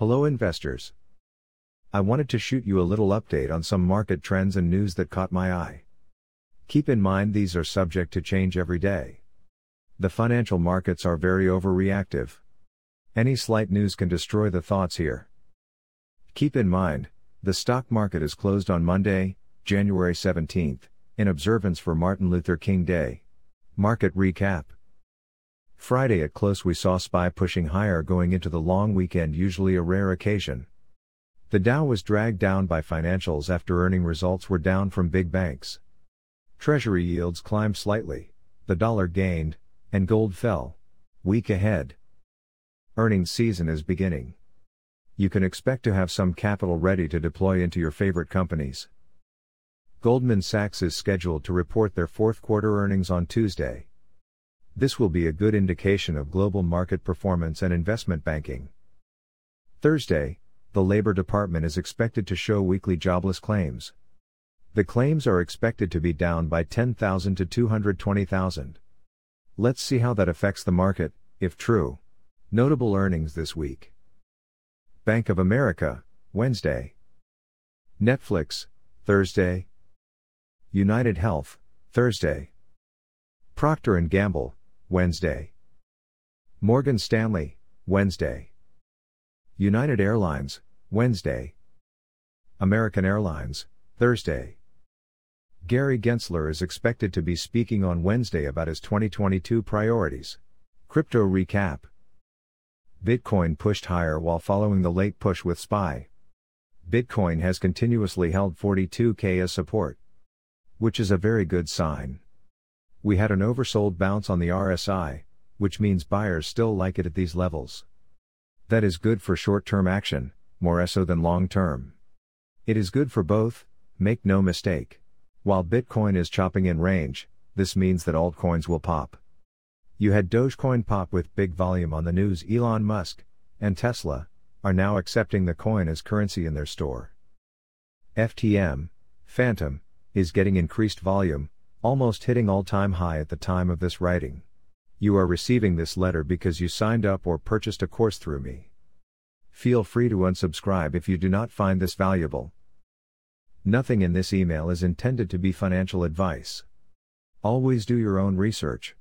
Hello, investors. I wanted to shoot you a little update on some market trends and news that caught my eye. Keep in mind these are subject to change every day. The financial markets are very overreactive. Any slight news can destroy the thoughts here. Keep in mind, the stock market is closed on Monday, January 17th, in observance for Martin Luther King Day. Market recap. Friday at close we saw SPY pushing higher going into the long weekend, usually a rare occasion. The Dow was dragged down by financials after earning results were down from big banks. Treasury yields climbed slightly, the dollar gained, and gold fell. Week ahead. Earnings season is beginning. You can expect to have some capital ready to deploy into your favorite companies. Goldman Sachs is scheduled to report their fourth quarter earnings on Tuesday. This will be a good indication of global market performance and investment banking. Thursday, the Labor Department is expected to show weekly jobless claims. The claims are expected to be down by 10,000 to 220,000. Let's see how that affects the market, if true. Notable earnings this week Bank of America, Wednesday. Netflix, Thursday. United Health, Thursday. Procter & Gamble, Wednesday. Morgan Stanley, Wednesday. United Airlines, Wednesday. American Airlines, Thursday. Gary Gensler is expected to be speaking on Wednesday about his 2022 priorities. Crypto recap. Bitcoin pushed higher while following the late push with SPY. Bitcoin has continuously held 42k as support, which is a very good sign. We had an oversold bounce on the RSI, which means buyers still like it at these levels. That is good for short term action, more so than long term. It is good for both, make no mistake. While Bitcoin is chopping in range, this means that altcoins will pop. You had Dogecoin pop with big volume on the news Elon Musk and Tesla are now accepting the coin as currency in their store. FTM, Fantom, is getting increased volume, almost hitting all time high at the time of this writing. You are receiving this letter because you signed up or purchased a course through me. Feel free to unsubscribe if you do not find this valuable. Nothing in this email is intended to be financial advice. Always do your own research.